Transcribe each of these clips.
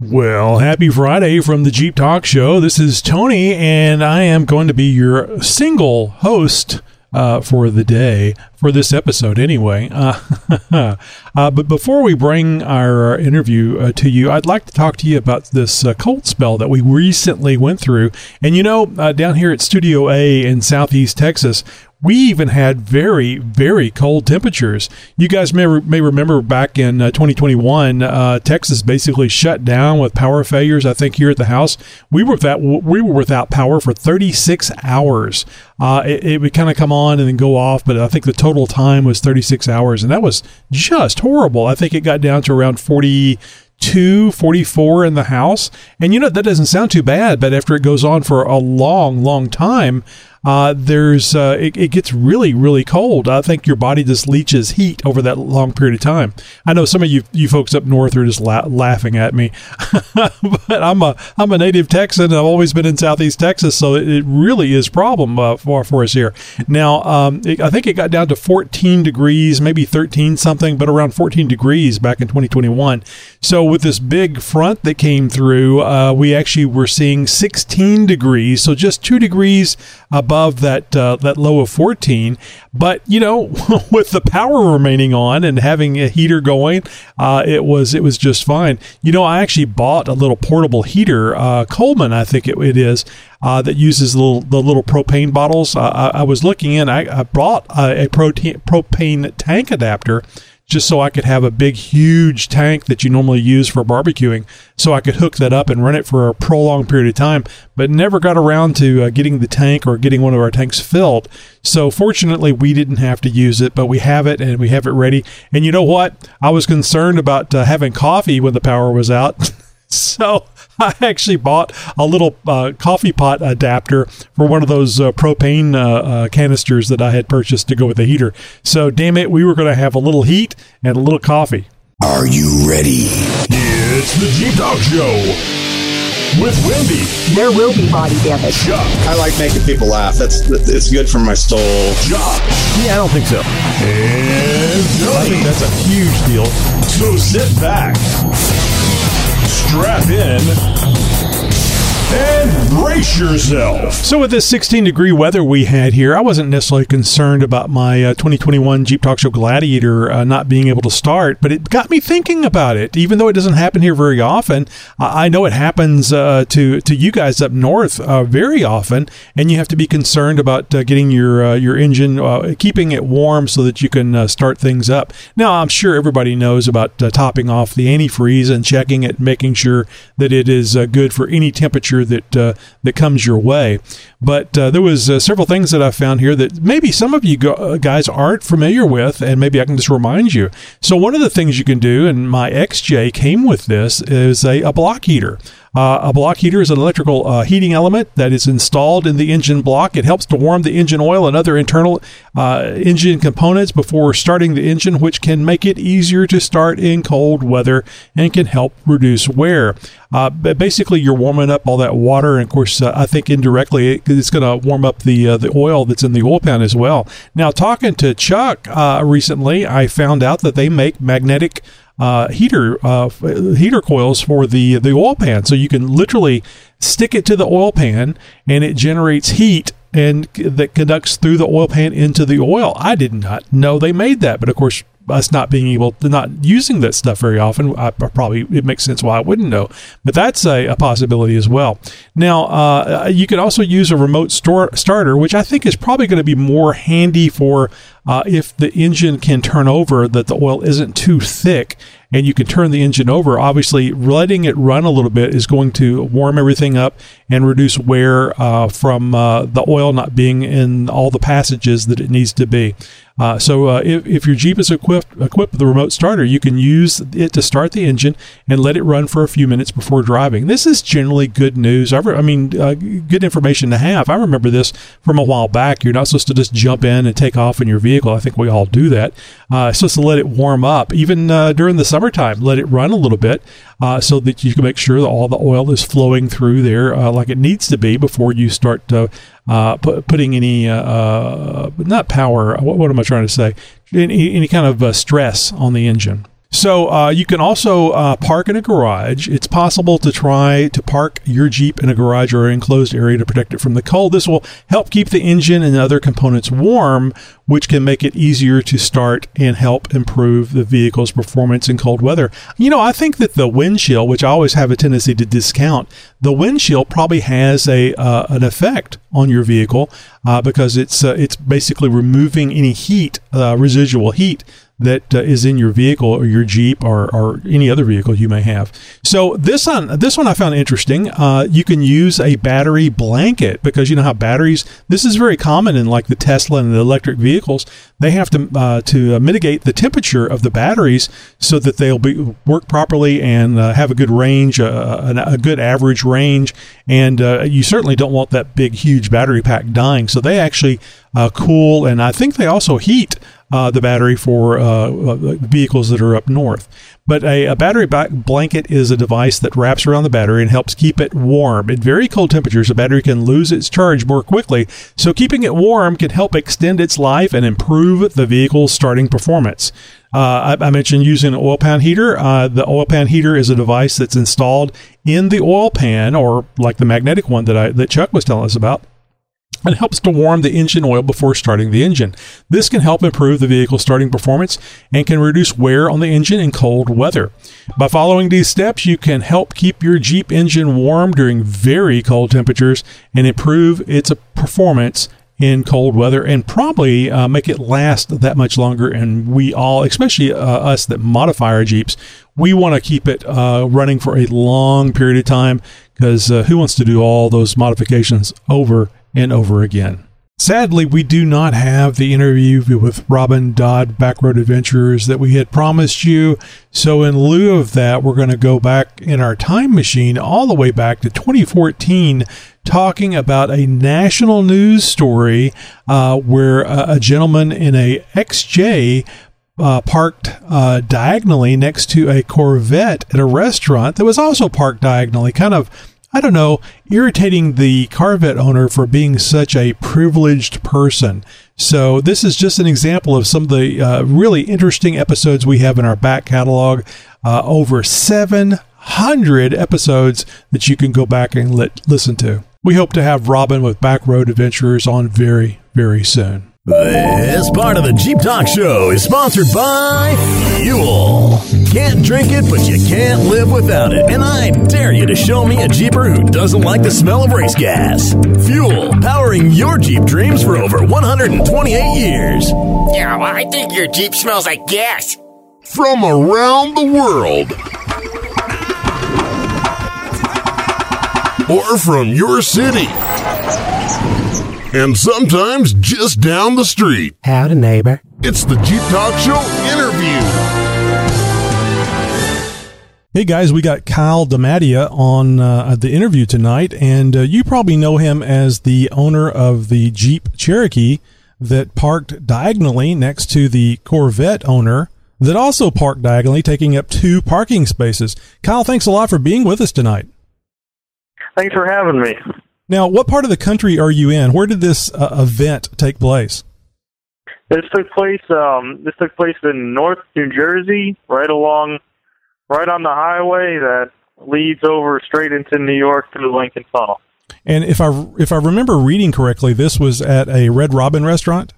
Well, happy Friday from the Jeep Talk Show. This is Tony, and I am going to be your single host uh, for the day for this episode, anyway. Uh, uh, but before we bring our interview uh, to you, I'd like to talk to you about this uh, cold spell that we recently went through. And you know, uh, down here at Studio A in Southeast Texas, we even had very, very cold temperatures. You guys may, re- may remember back in uh, 2021, uh, Texas basically shut down with power failures. I think here at the house, we were without we were without power for 36 hours. Uh, it, it, would kind of come on and then go off, but I think the total time was 36 hours, and that was just horrible. I think it got down to around 40 two, 44 in the house. And you know, that doesn't sound too bad, but after it goes on for a long, long time, uh, there's uh, it, it, gets really really cold. I think your body just leaches heat over that long period of time. I know some of you you folks up north are just la- laughing at me, but I'm a I'm a native Texan. I've always been in Southeast Texas, so it, it really is problem uh, for for us here. Now um, it, I think it got down to 14 degrees, maybe 13 something, but around 14 degrees back in 2021. So with this big front that came through, uh, we actually were seeing 16 degrees, so just two degrees above that uh, that low of 14. But you know, with the power remaining on and having a heater going, uh, it was it was just fine. You know, I actually bought a little portable heater, uh, Coleman, I think it, it is, uh, that uses the little, the little propane bottles. I, I, was looking in. I, I bought a, a protein, propane tank adapter just so I could have a big, huge tank that you normally use for barbecuing, so I could hook that up and run it for a prolonged period of time, but never got around to uh, getting the tank or getting one of our tanks filled. So fortunately, we didn't have to use it, but we have it and we have it ready. And you know what? I was concerned about uh, having coffee when the power was out. so I actually bought a little uh, coffee pot adapter for one of those uh, propane uh, uh, canisters that I had purchased to go with the heater. So, damn it, we were going to have a little heat and a little coffee. Are you ready? It's the Jeep Talk Show with Wendy. There will be body damage. Chuck. I like making people laugh. That's it's good for my soul. Jock. Yeah, I don't think so. And I think that's a huge deal. So sit back, strap in, and brace yourself. So, with this 16 degree weather we had here, I wasn't necessarily concerned about my uh, 2021 Jeep Talk Show Gladiator uh, not being able to start, but it got me thinking about it. Even though it doesn't happen here very often, I, I know it happens uh, to to you guys up north uh, very often, and you have to be concerned about uh, getting your uh, your engine keeping it warm so that you can start things up. Now, I'm sure everybody knows about topping off the antifreeze and checking it, making sure that it is good for any temperature that uh, that comes your way. But uh, there was uh, several things that I found here that maybe some of you go- uh, guys aren't familiar with, and maybe I can just remind you. So one of the things you can do, and my XJ came with this, is a, a block heater. Uh, a block heater is an electrical uh, heating element that is installed in the engine block. It helps to warm the engine oil and other internal uh, engine components before starting the engine, which can make it easier to start in cold weather and can help reduce wear. Uh, but basically, you're warming up all that water, and of course, uh, I think indirectly it, it's going to warm up the uh, the oil that's in the oil pan as well. Now, talking to Chuck recently, I found out that they make magnetic uh, heater uh, heater coils for the the oil pan, so you can literally stick it to the oil pan and it generates heat and that conducts through the oil pan into the oil. I did not know they made that, but of course. Us not being able to not using that stuff very often, I, probably it makes sense why I wouldn't know. But that's a, a possibility as well. Now, uh, you can also use a remote store, starter, which I think is probably going to be more handy for uh, if the engine can turn over, that the oil isn't too thick and you can turn the engine over. Obviously, letting it run a little bit is going to warm everything up and reduce wear uh, from uh, the oil not being in all the passages that it needs to be. Uh, so uh, if, if your Jeep is equipped equipped with a remote starter, you can use it to start the engine and let it run for a few minutes before driving. This is generally good news. I, I mean, uh, good information to have. I remember this from a while back. You're not supposed to just jump in and take off in your vehicle. I think we all do that. Uh, supposed to let it warm up, even uh, during the summertime. Let it run a little bit uh, so that you can make sure that all the oil is flowing through there like it needs to be before you start uh, putting any uh, uh, not power. What, what, am I trying to say? Any, any kind of uh, stress on the engine. So uh, you can also uh, park in a garage. It's possible to try to park your Jeep in a garage or enclosed area to protect it from the cold. This will help keep the engine and other components warm, which can make it easier to start and help improve the vehicle's performance in cold weather. You know, I think that the windshield, which I always have a tendency to discount, the windshield probably has a uh, an effect on your vehicle uh, because it's uh, it's basically removing any heat, uh, residual heat that uh, is in your vehicle or your Jeep or, or any other vehicle you may have. So this one, this one I found interesting. Uh, you can use a battery blanket because you know how batteries. This is very common in like the Tesla and the electric vehicles. They have to uh, to uh, mitigate the temperature of the batteries so that they'll be work properly and uh, have a good range, uh, a, a, good average range. And you certainly don't want that big, huge battery pack dying. So they actually cool, and I think they also heat uh, the battery for uh, uh, vehicles that are up north. But a, a battery blanket is a device that wraps around the battery and helps keep it warm. At very cold temperatures, a battery can lose its charge more quickly, so keeping it warm can help extend its life and improve the vehicle's starting performance. Uh, I, I, mentioned using an oil pan heater. Uh, the oil pan heater is a device that's installed in the oil pan, or like the magnetic one that I, that Chuck was telling us about and helps to warm the engine oil before starting the engine. This can help improve the vehicle's starting performance and can reduce wear on the engine in cold weather. By following these steps, you can help keep your Jeep engine warm during very cold temperatures and improve its performance in cold weather and probably uh, make it last that much longer. And we all, especially uh, us that modify our Jeeps, we want to keep it uh, running for a long period of time because uh, who wants to do all those modifications over and over again. Sadly, we do not have the interview with Robin Dodd, Backroad Adventurers, that we had promised you. So, in lieu of that, we're going to go back in our time machine all the way back to 2014, talking about a national news story uh, where a, a, gentleman in a XJ uh, parked uh, diagonally next to a Corvette at a restaurant that was also parked diagonally, kind of I don't know, irritating the Corvette owner for being such a privileged person. So, this is just an example of some of the uh, really interesting episodes we have in our back catalog. Uh, over 700 episodes that you can go back and let, listen to. We hope to have Robin with Backroad Adventurers on very, very soon. This part of the Jeep Talk Show is sponsored by Fuel. Can't drink it, but you can't live without it. And I dare you to show me a Jeeper who doesn't like the smell of race gas. Fuel, powering your Jeep dreams for over 128 years. Yeah, well, I think your Jeep smells like gas. From around the world. Or from your city and sometimes just down the street. Howdy, neighbor. It's the Jeep Talk Show interview. Hey guys, we got Kyle DeMattia on uh, the interview tonight, and uh, you probably know him as the owner of the Jeep Cherokee that parked diagonally next to the Corvette owner that also parked diagonally, taking up two parking spaces. Kyle, thanks a lot for being with us tonight. Thanks for having me. Now, what part of the country are you in? Where did this uh, event take place? This took place. Um, this took place in North New Jersey, right along, right on the highway that leads over straight into New York through the Lincoln Tunnel. And if I if I remember reading correctly, this was at a Red Robin restaurant.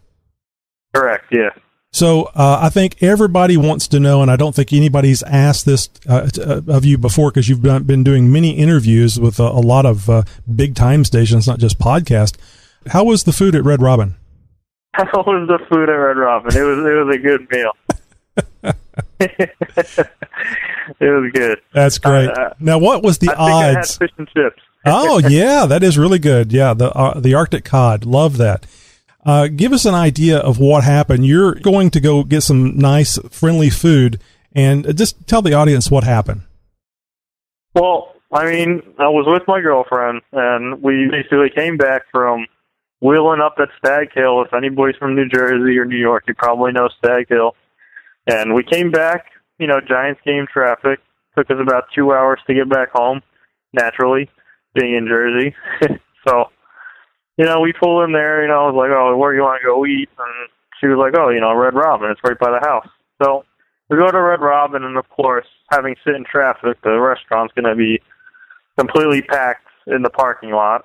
Correct. Yeah. So uh, I think everybody wants to know, and I don't think anybody's asked this uh, uh of you before because you've been doing many interviews with a, a lot of uh, big time stations, not just podcast. How was the food at Red Robin? How was the food at Red Robin? It was it was a good meal. it was good. That's great. Uh, now, what was the I think I had odds? fish and chips. oh yeah, that is really good. Yeah, the uh, the Arctic cod, love that. Uh, give us an idea of what happened. You're going to go get some nice, friendly food, and just tell the audience what happened. Well, I mean, I was with my girlfriend, and we basically came back from wheeling up at Stag Hill. If anybody's from New Jersey or New York, you probably know Stag Hill. And we came back, you know, Giants game traffic. Took us about two hours to get back home, naturally, being in Jersey. so, you know, we pull in there, you know, I was like, oh, where do you want to go eat? And she was like, oh, you know, Red Robin. It's right by the house. So we go to Red Robin, and of course, having sit in traffic, the restaurant's going to be completely packed in the parking lot.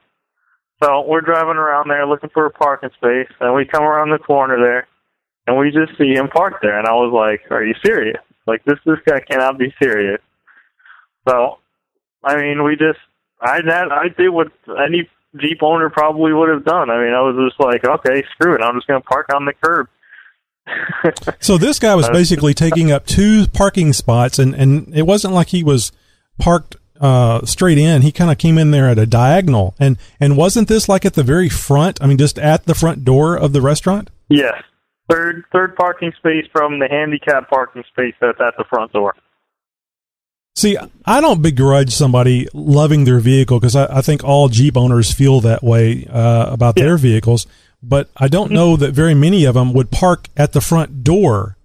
So we're driving around there looking for a parking space, and we come around the corner there, and we just see him parked there. And I was like, "Are you serious? Like this? This guy cannot be serious." So, I mean, we just I that I did what any Jeep owner probably would have done. I mean, I was just like, "Okay, screw it. I'm just going to park on the curb." So this guy was basically taking up two parking spots, and and it wasn't like he was parked uh, straight in. He kind of came in there at a diagonal, and and wasn't this like at the very front? I mean, just at the front door of the restaurant. Yes, third third parking space from the handicap parking space that's at the front door. See, I don't begrudge somebody loving their vehicle because I, I think all Jeep owners feel that way uh, about their vehicles. But I don't know that very many of them would park at the front door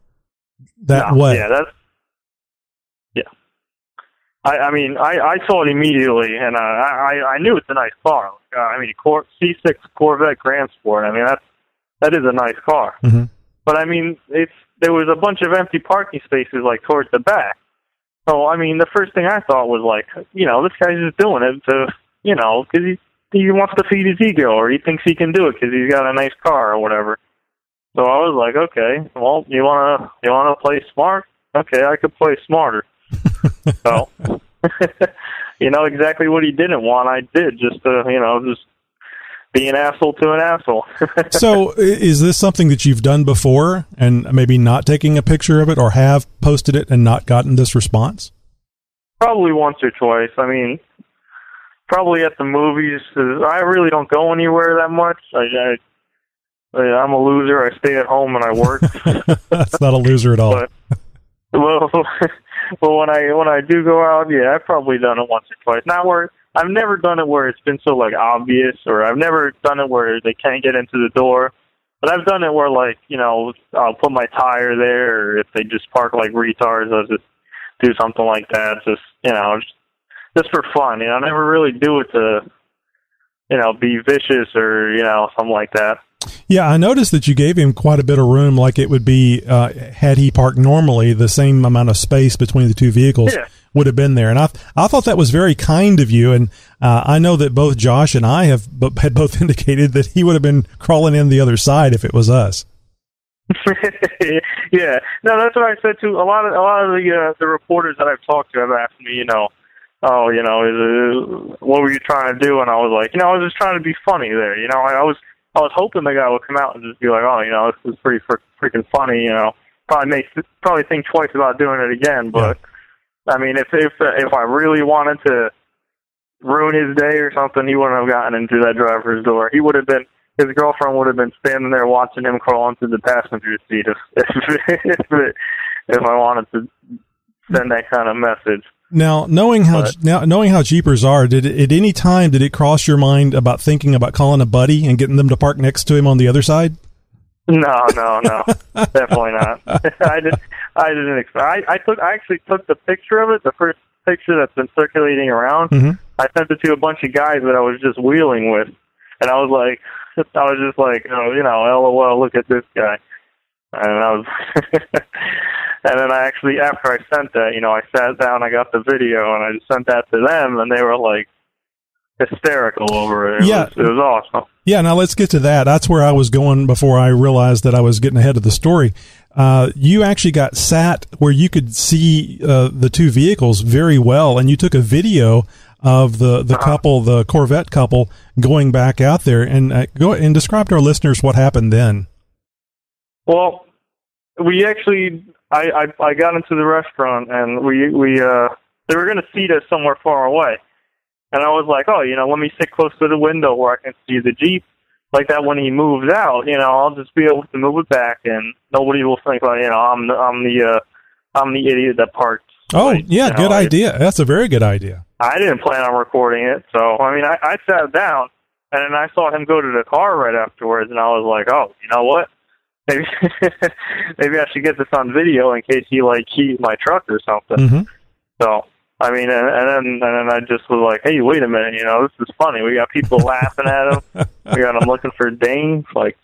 that No, way. Yeah, that's yeah. I I mean I I saw it immediately, and uh, I I knew it's a nice car. Uh, I mean, Cor- C6 Corvette Grand Sport. I mean that's that is a nice car. Mhm. But I mean, it's there was a bunch of empty parking spaces like towards the back. So I mean, the first thing I thought was like, you know, this guy's just doing it to, you know, because he he wants to feed his ego or he thinks he can do it because he's got a nice car or whatever. So I was like, okay, well, you wanna you wanna play smart? Okay, I could play smarter. so, you know exactly what he didn't want. I did just to, you know, just be an asshole to an asshole. so, is this something that you've done before, and maybe not taking a picture of it, or have posted it and not gotten this response? probably once or twice. I mean, probably at the movies. I really don't go anywhere that much. I, I I'm a loser. I stay at home and I work. That's not a loser at all. but well, but when I when I do go out, yeah, I've probably done it once or twice. Not where I've never done it where it's been so like obvious, or I've never done it where they can't get into the door. But I've done it where like you know I'll put my tire there, or if they just park like retards, I'll just do something like that. Just you know, just, just for fun. You know, I never really do it to you know be vicious or you know something like that. Yeah, I noticed that you gave him quite a bit of room, like it would be uh, had he parked normally, the same amount of space between the two vehicles Yeah. would have been there. And I, I thought that was very kind of you. And uh, I know that both Josh and I have had both indicated that he would have been crawling in the other side if it was us. yeah, no, that's what I said to a lot of a lot of the uh, the reporters that I've talked to have asked me, you know, oh, you know, is it, what were you trying to do? And I was like, you know, I was just trying to be funny there. You know, I, I was I was hoping the guy would come out and just be like, oh, you know, this is pretty fr- freaking funny. You know, probably make probably think twice about doing it again. But I mean, if if if I really wanted to ruin his day or something, he wouldn't have gotten into that driver's door. He would have been his girlfriend would have been standing there watching him crawl into the passenger seat if if if, if I wanted to send that kind of message. Now, knowing how But- now knowing how Jeepers are, did it, at any time did it cross your mind about thinking about calling a buddy and getting them to park next to him on the other side? No, no, no, definitely not. I did. I didn't expect. I, I took. I actually took the picture of it. The first picture that's been circulating around. Mhm. I sent it to a bunch of guys that I was just wheeling with, and I was like, I was just like, oh, you know, lol, look at this guy. And I was, and then I actually, after I sent that, you know, I sat down, I got the video, and I just sent that to them, and they were like hysterical over it. It Yeah. was, it was awesome. Yeah, now let's get to that. That's where I was going before I realized that I was getting ahead of the story. Uh, you actually got sat where you could see uh, the two vehicles very well, and you took a video of the, the couple, the Corvette couple, going back out there. And uh, go and describe to our listeners what happened then. Well, we actually, I, I, I got into the restaurant and we, we, uh, they were going to seat us somewhere far away. And I was like, oh, you know, let me sit close to the window where I can see the Jeep. Like that when he moves out, you know, I'll just be able to move it back and nobody will think like, you know, I'm the, I'm the, uh, I'm the idiot that parked. Oh, like, yeah, know, good it- idea. That's a very good idea. I didn't plan on recording it, so I mean, I, I sat down and then I saw him go to the car right afterwards, and I was like, oh, you know what? Maybe maybe I should get this on video in case he like keys my truck or something. hmm So I mean, and, and then and then I just was like, hey, wait a minute, you know, this is funny. We got people laughing at him. We got him looking for dings. Like,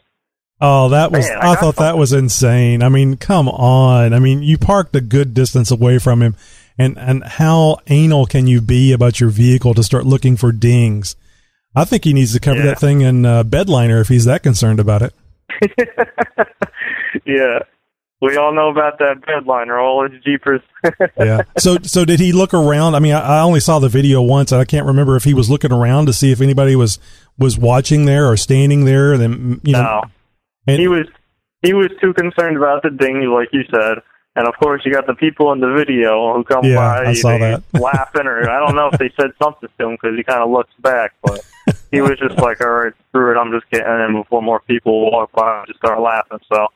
Oh, that was, Man, I I, thought that was insane. I mean, come on. I mean, you parked a good distance away from him. And, and how anal can you be about your vehicle to start looking for dings? I think he needs to cover Yeah. that thing in uh, bedliner if he's that concerned about it. yeah, we all know about that bedliner, all his jeepers. Yeah. so, so did he look around? I mean, I, I only saw the video once and I can't remember if he was looking around to see if anybody was, was watching there or standing there. And then, you know, no. and- he was he was too concerned about the ding, like you said. And of course, you got the people in the video who come Yeah, by, I saw that. laughing, or I don't know if they said something to him because he kind of looks back, but he was just like, "All right, screw it, I'm just getting in before more people walk by and just start laughing." So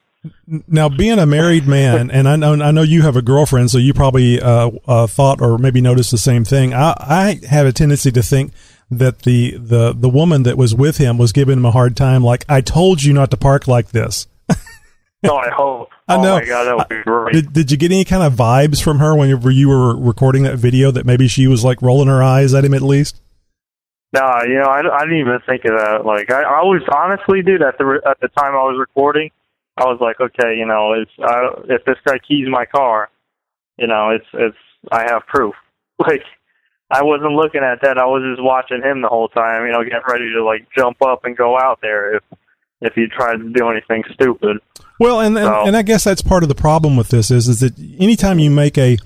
Now, being a married man, and I know I know you have a girlfriend, so you probably uh, uh, thought or maybe noticed the same thing. I, I have a tendency to think that the, the the woman that was with him was giving him a hard time, like I told you not to park like this. Oh, I hope. I oh know. my god, that would be great. Did Did you get any kind of vibes from her whenever you were recording that video that maybe she was like rolling her eyes at him at least? No, you know, I, I didn't even think of that. Like, I, I was honestly, dude, at the at the time I was recording, I was like, okay, you know, it's I, if this guy keys my car, you know, it's it's I have proof. Like, I wasn't looking at that. I was just watching him the whole time. You know, getting ready to like jump up and go out there if if he tried to do anything stupid. Well, and and, So- and I guess that's part of the problem with this is is that anytime you make a,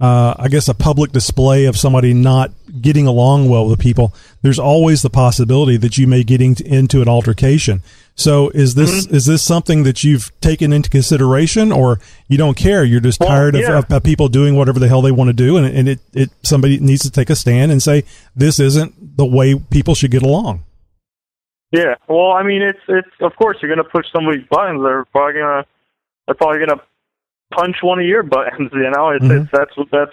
uh, I guess a public display of somebody not getting along well with people, there's always the possibility that you may get into, an altercation. So is this Mm-hmm. is this something that you've taken into consideration, or you don't care? You're just Well, tired yeah. of, of, people doing whatever the hell they want to do, and, and it, it somebody needs to take a stand and say this isn't the way people should get along. Yeah. Well, I mean, it's it's of course you're gonna push somebody's buttons. They're probably gonna they're probably gonna punch one of your buttons. You know, it's, Mhm. it's that's what that's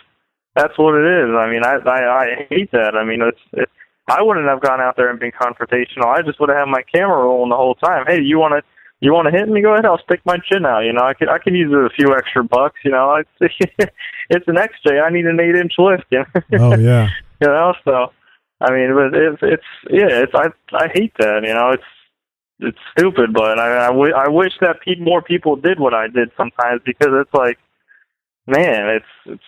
that's what it is. I mean, I I, I hate that. I mean, it's it, I wouldn't have gone out there and been confrontational. I just would have had my camera rolling the whole time. Hey, you want to you want to hit me? Go ahead. I'll stick my chin out. You know, I could I can use a few extra bucks. You know, it's it's an XJ. I need an eight inch lift. You know? Oh yeah. you know. So, I mean, but it's it's yeah, it's I I hate that. You know, it's it's stupid, but I I, w- I wish that pe- more people did what I did sometimes because it's like, man, it's it's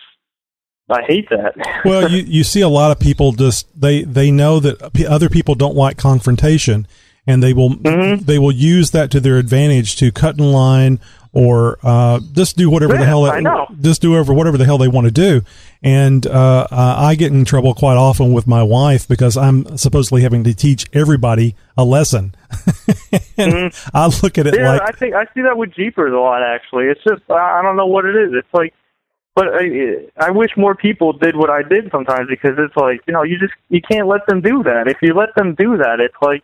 I hate that. well, you, you see a lot of people just they they know that other people don't like confrontation, and they will Mhm. they will use that to their advantage to cut in line or uh, just do whatever the Yeah, hell I know. just do whatever whatever the hell they want to do. And uh, uh, I get in trouble quite often with my wife because I'm supposedly having to teach everybody a lesson. and I look at it Mm-hmm. yeah, like I think I see that with Jeepers a lot. Actually, it's just I I don't know what it is. It's like. But I, I wish more people did what I did sometimes because it's like you know you just you can't let them do that. If you let them do that, it's like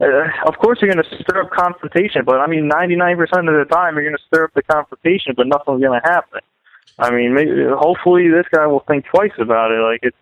uh, of course you're going to stir up confrontation, but I mean, 99% of the time you're going to stir up the confrontation, but nothing's going to happen. I mean, maybe, hopefully this guy will think twice about it. Like it's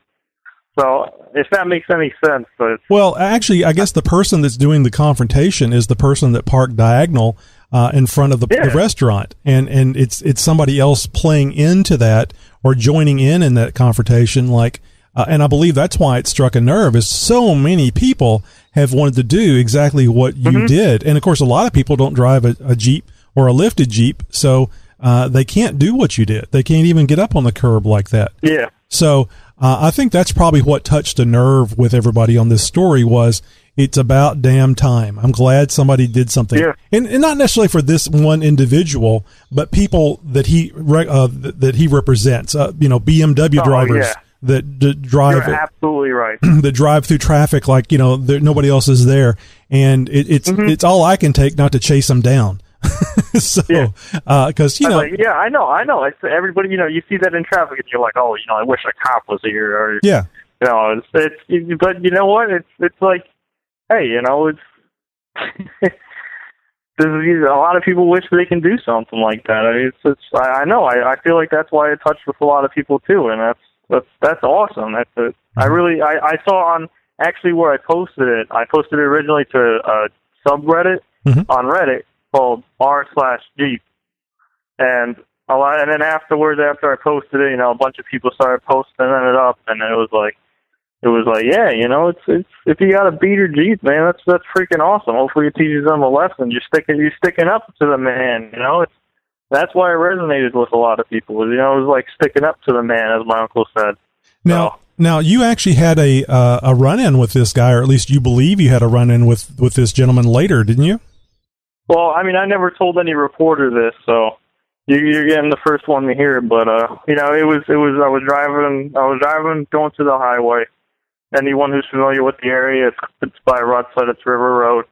so if that makes any sense, but Well, actually, I guess the person that's doing the confrontation is the person that parked diagonal uh, in front of the, Yeah. the restaurant, and and it's it's somebody else playing into that or joining in in that confrontation. Like, uh, and I believe that's why it struck a nerve. Is so many people have wanted to do exactly what you Mm-hmm. did, and of course, a lot of people don't drive a, a jeep or a lifted jeep, so uh, they can't do what you did. They can't even get up on the curb like that. yeah, So uh, I think that's probably what touched a nerve with everybody on this story was it's about damn time. I'm glad somebody did something, Yeah. and, and not necessarily for this one individual, but people that he re- uh, that he represents. Uh, you know, BMW Oh, drivers yeah. That drive you're absolutely right. that drive through traffic like you know there, nobody else is there, and it, it's Mm-hmm. it's all I can take not to chase them down. so, Yeah. because you know, like, yeah, I know, I know. It's everybody, you know, you see that in traffic, and you're like, oh, you know, I wish a cop was here, or yeah, you know, it's, it's but you know what? It's it's like, hey, you know, it's this is a lot of people wish they can do something like that. I mean, it's, it's I, I know, I, I feel like that's why it touched with a lot of people too, and that's that's that's awesome. That's a, I really, I I saw on actually where I posted it. I posted it originally to a subreddit Mhm. on Reddit called r slash Jeep, and a lot, and then afterwards, after I posted it, you know, a bunch of people started posting it up, and it was like, it was like, yeah, you know, it's it's if you got a beater Jeep, man, that's that's freaking awesome. Hopefully, it teaches them a lesson. You're sticking, you're sticking up to the man, you know. It's that's why it resonated with a lot of people. You know, it was like sticking up to the man, as my uncle said. Now, now you actually had a uh, a run in with this guy, or at least you believe you had a run in with with this gentleman later, didn't you? Well, I mean, I never told any reporter this, so you, you're getting the first one to hear. it. But uh, you know, it was it was I was driving I was driving going to the highway. Anyone who's familiar with the area, it's, it's by Rutside, it's River Road.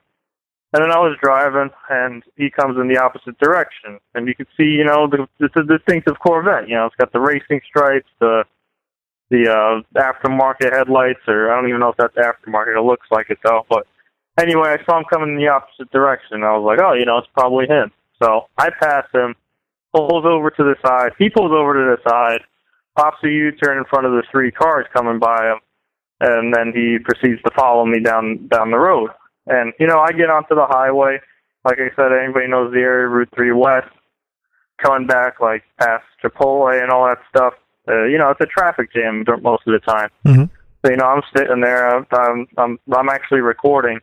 And then I was driving, and he comes in the opposite direction, and you could see, you know, the the, the distinctive Corvette. You know, it's got the racing stripes, the the uh, aftermarket headlights, or I don't even know if that's aftermarket. It looks like it though, but anyway, I saw him coming in the opposite direction. I was like, oh, you know, it's probably him. So I pass him, pulls over to the side. He pulls over to the side, pops a U-turn in front of the three cars coming by him, and then he proceeds to follow me down down the road. And you know, I get onto the highway. Like I said, anybody knows the area, Route Three West, coming back like past Chipotle and all that stuff. Uh, you know, it's a traffic jam most of the time. Mhm. So you know, I'm sitting there. I'm I'm I'm, I'm actually recording.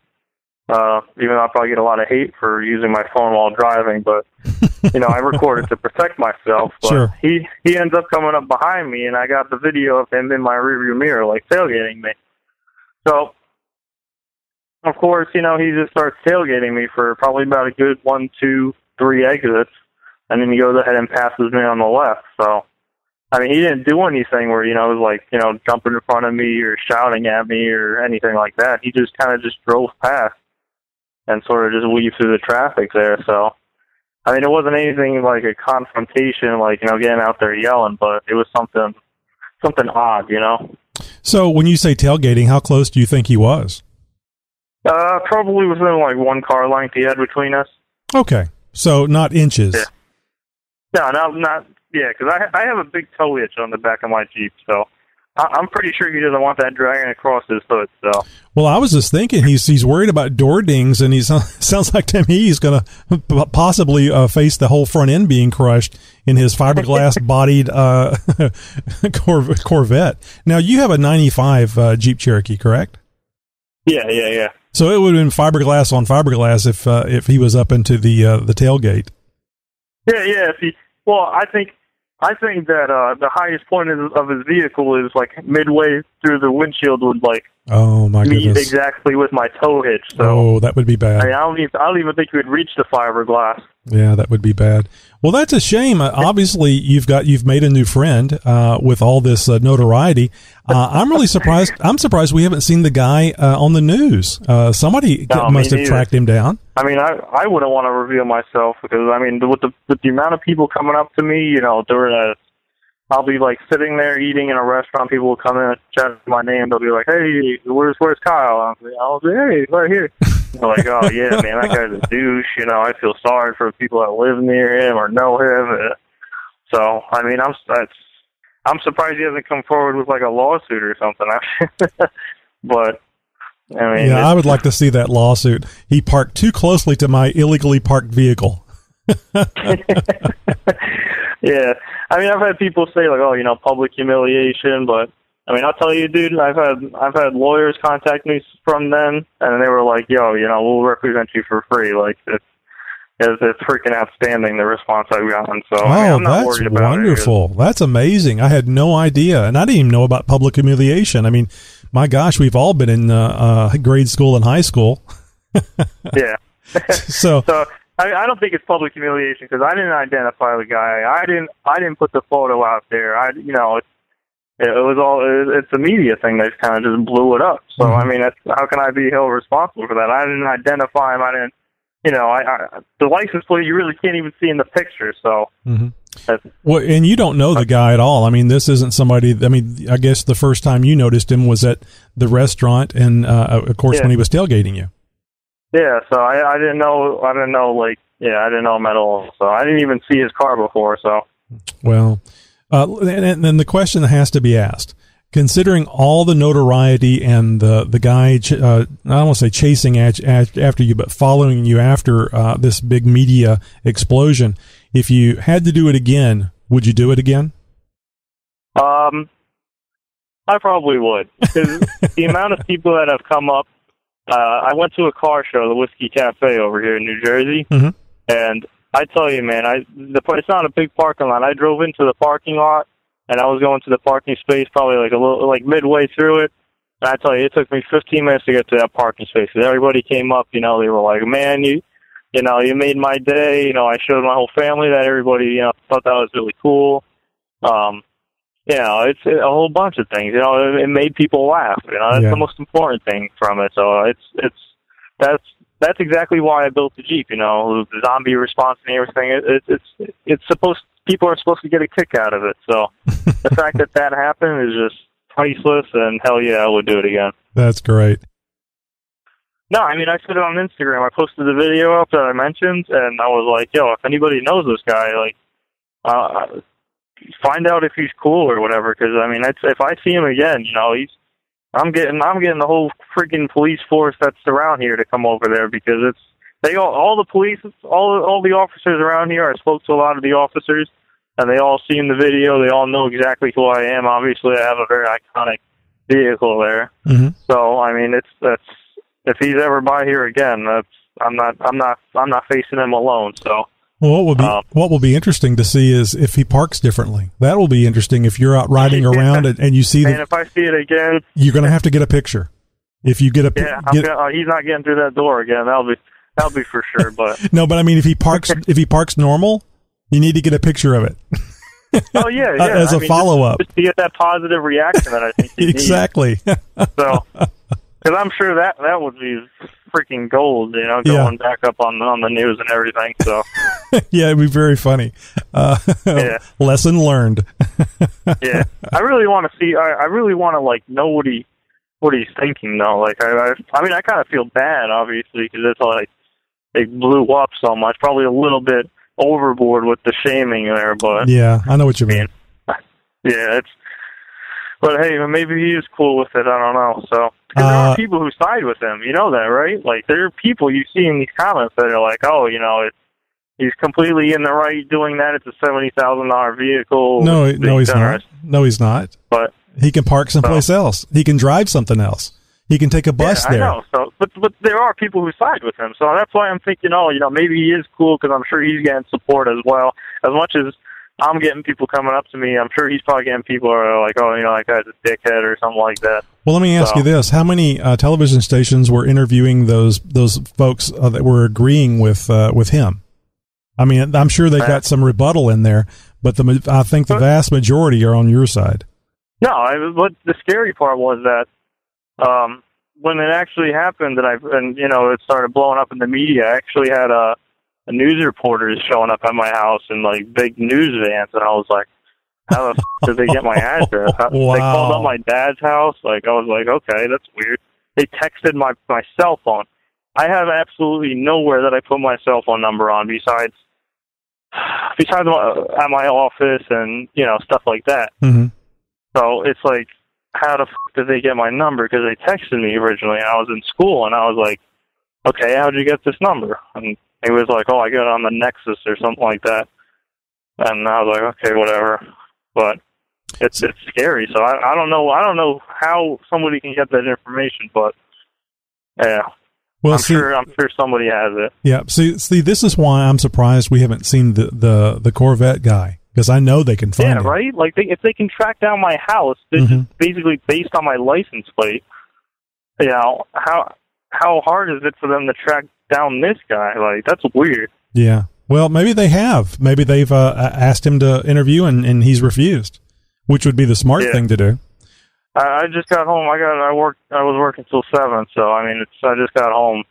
Uh, even though I'll probably get a lot of hate for using my phone while driving, but you know, I recorded to protect myself. But Sure. he he ends up coming up behind me, and I got the video of him in my rearview mirror, like tailgating me. So, of course, you know, he just starts tailgating me for probably about a good one, two, three exits, and then he goes ahead and passes me on the left. So, I mean, he didn't do anything where you know it was like you know jumping in front of me or shouting at me or anything like that. He just kind of just drove past and sort of just weaved through the traffic there. So, I mean, it wasn't anything like a confrontation, like you know, getting out there yelling, but it was something something odd, you know. So when you say tailgating, how close do you think he was? Uh, probably within like one car length he had between us. Okay, so not inches. Yeah. No, not not yeah, because I I have a big toe itch on the back of my Jeep, so I, I'm pretty sure he doesn't want that dragging across his hood. So Well, I was just thinking he's he's worried about door dings, and he sounds like to me he's going to possibly uh, face the whole front end being crushed in his fiberglass bodied uh, Cor- Corvette. Now you have a '95 uh, Jeep Cherokee, correct? yeah, yeah, yeah. So it would have been fiberglass on fiberglass if uh, if he was up into the uh, the tailgate. Yeah, yeah. If he, well, I think I think that uh the highest point of, of his vehicle is like midway through the windshield would like Oh my meet goodness! exactly with my tow hitch. So Oh, that would be bad. I, mean, I don't even I don't even think he would reach the fiberglass. Yeah, that would be bad. Well, that's a shame. Uh, obviously, you've got you've made a new friend uh, with all this uh, notoriety. Uh, I'm really surprised. I'm surprised we haven't seen the guy uh, on the news. Uh, somebody No, must have neither. tracked him down. I mean, I I wouldn't want to reveal myself because I mean, with the with the amount of people coming up to me, you know, during a, I'll be like sitting there eating in a restaurant. People will come in and chat my name. They'll be like, "Hey, where's where's Kyle?" I'll be, I'll be "Hey, right here." They're like, "Oh yeah, man, that guy's a douche." You know, I feel sorry for people that live near him or know him. So, I mean, I'm that's I'm surprised he hasn't come forward with like a lawsuit or something. but I mean, Yeah, I would like to see that lawsuit. He parked too closely to my illegally parked vehicle. yeah. I mean, I've had people say like, "Oh, you know, public humiliation," but I mean, I'll tell you, dude, I've had I've had lawyers contact me from them, and they were like, "Yo, you know, we'll represent you for free." Like it's it's, it's freaking outstanding the response I've gotten. So I mean, I'm not that's worried about it. wonderful. That's amazing. I had no idea, and I didn't even know about public humiliation. I mean, my gosh, we've all been in uh, uh, grade school and high school. Yeah. So, So I, I don't think it's public humiliation because I didn't identify the guy. I didn't. I didn't put the photo out there. I, you know, it, it was all. It, it's a media thing that kind of just blew it up. So I mean, that's, how can I be held responsible for that? I didn't identify him. I didn't. you know, I, I the license plate you really can't even see in the picture. So hmm Well, and you don't know the guy at all. I mean, this isn't somebody. I mean, I guess the first time you noticed him was at the restaurant, and uh, of course Yeah. when he was tailgating you. Yeah. So I, I didn't know. I didn't know like yeah. I didn't know him at all. So I didn't even see his car before. So Well, uh, and, and then the question that has to be asked: considering all the notoriety and the the guy, ch- uh, I don't want to say chasing at, at, after you, but following you after uh, this big media explosion, if you had to do it again, would you do it again? Um, I probably would because the amount of people that have come up. Uh, I went to a car show, the Whiskey Cafe over here in New Jersey, Mhm. and I tell you, man, I the it's not a big parking lot. I drove into the parking lot, and I was going to the parking space probably like a little like midway through it. And I tell you, it took me 15 minutes to get to that parking space. everybody came up, you know, they were like, "Man, you, you know, you made my day." You know, I showed my whole family that. Everybody, you know, thought that was really cool. Um, you know, it's a whole bunch of things. You know, it, it made people laugh. You know, that's Yeah. the most important thing from it. So it's it's that's that's exactly why I built the Jeep. You know, the zombie response and everything. It, it, it's it's supposed people are supposed to get a kick out of it. So the fact that that happened is just priceless. And hell yeah, I would do it again. That's great. No, I mean I put it on Instagram. I posted the video up that I mentioned, and I was like, "Yo, if anybody knows this guy, like, uh, find out if he's cool or whatever." Because I mean, it's, if I see him again, you know, he's I'm getting I'm getting the whole freaking police force that's around here to come over there because it's they all all the police all all the officers around here. I spoke to a lot of the officers, and they all seen the video. They all know exactly who I am. Obviously, I have a very iconic vehicle there. hmm So I mean, it's that's if he's ever by here again, that's I'm not I'm not I'm not facing him alone. So Well, what will be Um, what will be interesting to see is if he parks differently. That will be interesting if you're out riding Yeah. around and, and you see and if I see it again, you're going to have to get a picture. If you get a yeah, get, gonna, uh, he's not getting through that door again. That'll be that'll be for sure. But no, but I mean if he parks if he parks normal, you need to get a picture of it oh yeah, Uh, yeah. as I a mean, follow up. just, just to get that positive reaction that I think need. exactly. So because I'm sure that that would be freaking gold, you know, Yeah. going back up on on the news and everything. So yeah, it'd be very funny. Uh, Yeah. Lesson learned. yeah, I really want to see. I, I really want to like know what he what he's thinking though. Like I, I, I mean, I kind of feel bad, obviously, because it's like it blew up so much. Probably a little bit overboard with the shaming there, but yeah, I know what you mean. yeah, it's. But hey, maybe he is cool with it. I don't know. So 'cause there Uh, are people who side with him. You know that, right? Like there are people you see in these comments that are like, "Oh, you know, it's he's completely in the right doing that. It's a seventy thousand dollar vehicle." No, no, he's generous." not. No, he's not. But He can park someplace else. He can drive something else. He can take a bus yeah, there. I know. So, but but there are people who side with him. So that's why I'm thinking, oh, you know, maybe he is cool because I'm sure he's getting support as well. As much as I'm getting people coming up to me, I'm sure he's probably getting people who are like, oh, you know, that guy's a dickhead or something like that. Well, let me ask So- you this: How many uh, television stations were interviewing those those folks uh, that were agreeing with uh, with him? I mean, I'm sure they've got some rebuttal in there, but the I think the vast majority are on your side. No, I, what the scary part was that um, when it actually happened, and I and you know it started blowing up in the media. I actually had a, a news reporters showing up at my house in like big news vans, and I was like, "How the f- did they get my address?" How- They called up my dad's house. Like I was like, "Okay, that's weird." They texted my my cell phone. I have absolutely nowhere that I put my cell phone number on besides besides at my office and you know stuff like that. hmm So it's like, how the f- did they get my number? Because they texted me originally, I was in school, and I was like, okay, how'd you get this number? And he was like, oh, I got it on the Nexus or something like that. And I was like, okay, whatever. But it's it's scary. So I I don't know I don't know how somebody can get that information, but yeah, Well, I'm see, sure I'm sure somebody has it. yeah, see, see, this is why I'm surprised we haven't seen the the, the Corvette guy because I know they can find Yeah, him. right. Like they, if they can track down my house, this Mhm. is basically based on my license plate. You know how how hard is it for them to track down this guy? Like that's weird. Yeah. Well, maybe they have. Maybe they've uh, asked him to interview and, and he's refused, which would be the smart Yeah. thing to do. I, I just got home. I got I worked. I was working till seven. So I mean, it's I just got home.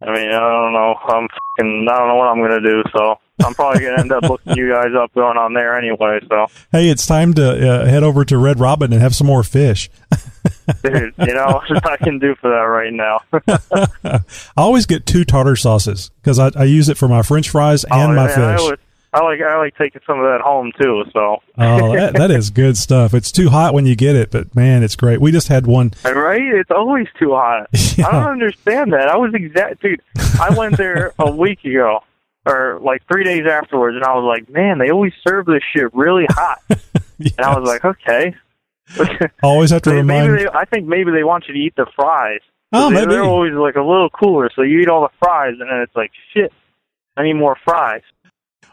I mean, I don't know. I'm fucking, I don't know what I'm gonna do. So I'm probably gonna end up looking you guys up going on there anyway. So, Hey, it's time to uh, head over to Red Robin and have some more fish. dude, you know what I can do for that right now. I always get two tartar sauces because I, I use it for my French fries and oh, my man, I, fish. I like, I like taking some of that home too. So, oh, that, that is good stuff. It's too hot when you get it, but man, it's great. We just had one. right? It's always too hot. I don't understand that. I was exact, dude. I went there a week ago, or like three days afterwards, and I was like, man, they always serve this shit really hot. And I was like, okay. Always have to maybe remind. they, I think maybe they want you to eat the fries. Oh, they, maybe. They're always like a little cooler, so you eat all the fries, and then it's like, shit, I need more fries.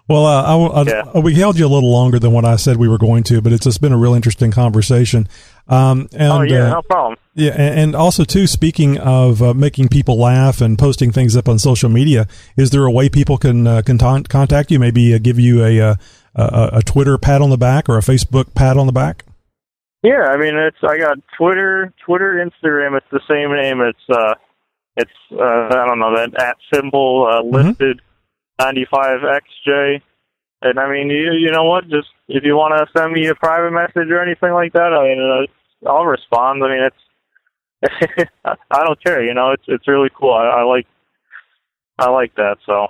Well, uh, I, I, Yeah. we held you a little longer than what I said we were going to, but it's just been a real interesting conversation. Um, and, oh yeah, uh, no problem. Yeah, and and also too. Speaking of uh, making people laugh and posting things up on social media, is there a way people can uh, can ton- contact you? Maybe uh, give you a, uh, a a Twitter pat on the back or a Facebook pat on the back. Yeah, I mean, it's I got Twitter, Twitter, Instagram. It's the same name. It's uh, it's uh, I don't know that at symbol uh, Mm-hmm. Listed ninety five XJ. And I mean, you you know what? Just if you want to send me a private message or anything like that, I mean, uh, I'll respond. I mean, it's I don't care. You know, it's it's really cool. I, I like I like that. So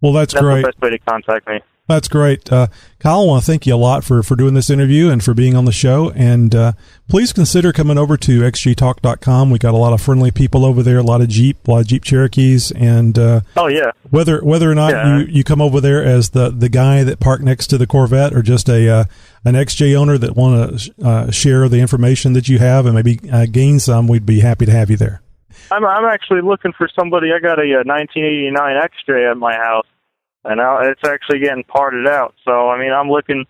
Well, that's, that's great. the best way to contact me. That's great. Uh, Kyle, I want to thank you a lot for, for doing this interview and for being on the show. And uh, please consider coming over to xjtalk.com. We got a lot of friendly people over there, a lot of Jeep, a lot of Jeep Cherokees. And uh, Oh yeah, whether whether or not Yeah. you, you come over there as the, the guy that parked next to the Corvette or just a uh, an XJ owner that want to uh, share the information that you have and maybe uh, gain some, we'd be happy to have you there. I'm I'm actually looking for somebody. I got a, uh 1989 X-Ray at my house, and I, it's actually getting parted out. So I mean, I'm looking.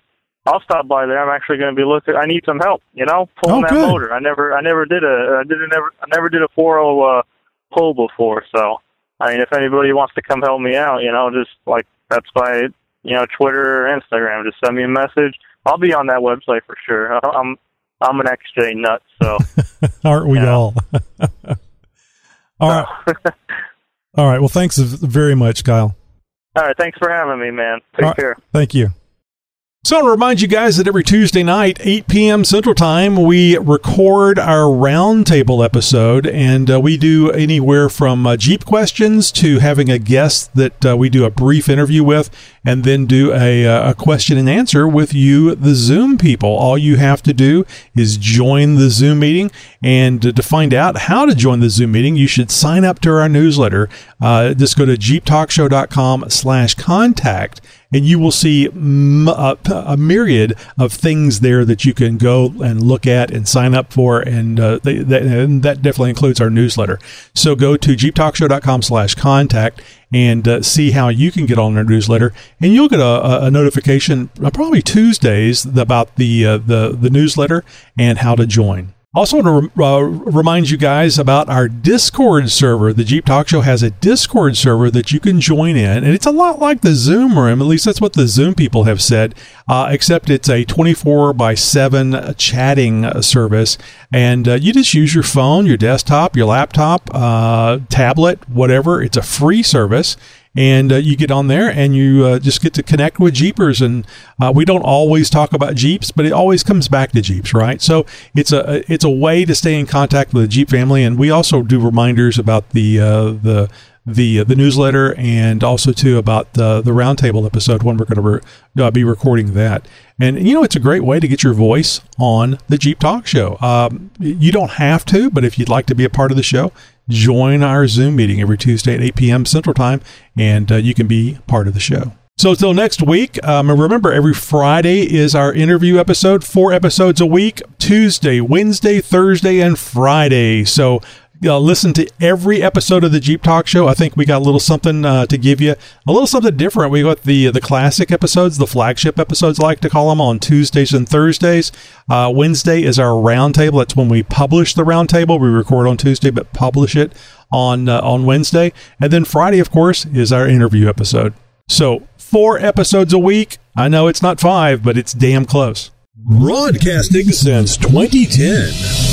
I'll stop by there. I'm actually going to be looking. I need some help. You know, pulling Oh, that good. motor. I never, I never did a, I didn't never, I never did a 40 uh, pull before. So I mean, if anybody wants to come help me out, you know, just like that's by you know Twitter or Instagram. Just send me a message. I'll be on that website for sure. I'm I'm an XJ nut, so Aren't we all? all right. All right. Well, thanks very much, Kyle. All right. Thanks for having me, man. Take right. care. Thank you. So I want to remind you guys that every Tuesday night, 8 p.m. Central Time, we record our roundtable episode, and uh, we do anywhere from uh, Jeep questions to having a guest that uh, we do a brief interview with, and then do a, uh, a question and answer with you, the Zoom people. All you have to do is join the Zoom meeting, and uh, to find out how to join the Zoom meeting, you should sign up to our newsletter. Uh, just go to jeeptalkshow.com slash contact and you will see a, myriad of things there that you can go and look at and sign up for, and, uh, they, that, and that definitely includes our newsletter. So go to jeeptalkshow.com slash contact and uh, see how you can get on our newsletter, and you'll get a, a- a notification uh, probably Tuesdays about the, uh, the the newsletter and how to join. Also, want to uh, remind you guys about our Discord server. The Jeep Talk Show has a Discord server that you can join in, and it's a lot like the Zoom room. At least that's what the Zoom people have said, uh, except it's a 24 by 7 chatting service. And uh, you just use your phone, your desktop, your laptop, uh, tablet, whatever. It's a free service and uh, you get on there and you uh, just get to connect with Jeepers. And uh, we don't always talk about Jeeps, but it always comes back to Jeeps, right? So it's a it's a way to stay in contact with the Jeep family, and we also do reminders about the uh, the the the newsletter and also too about the the roundtable episode when we're going to re- uh, be recording that. And you know, it's a great way to get your voice on the Jeep Talk Show. Um, you don't have to, but if you'd like to be a part of the show, join our Zoom meeting every Tuesday at 8 p.m. Central Time, and uh, you can be part of the show. So until next week, um, remember every Friday is our interview episode. Four episodes a week: Tuesday, Wednesday, Thursday, and Friday. So uh, listen to every episode of the Jeep Talk Show. I think we got a little something uh, to give you, a little something different. We got the the classic episodes, the flagship episodes, I like to call them, on Tuesdays and Thursdays. Uh, Wednesday is our roundtable. That's when we publish the roundtable. We record on Tuesday, but publish it on uh, on Wednesday. And then Friday, of course, is our interview episode. So four episodes a week. I know it's not five, but it's damn close. Broadcasting since 2010.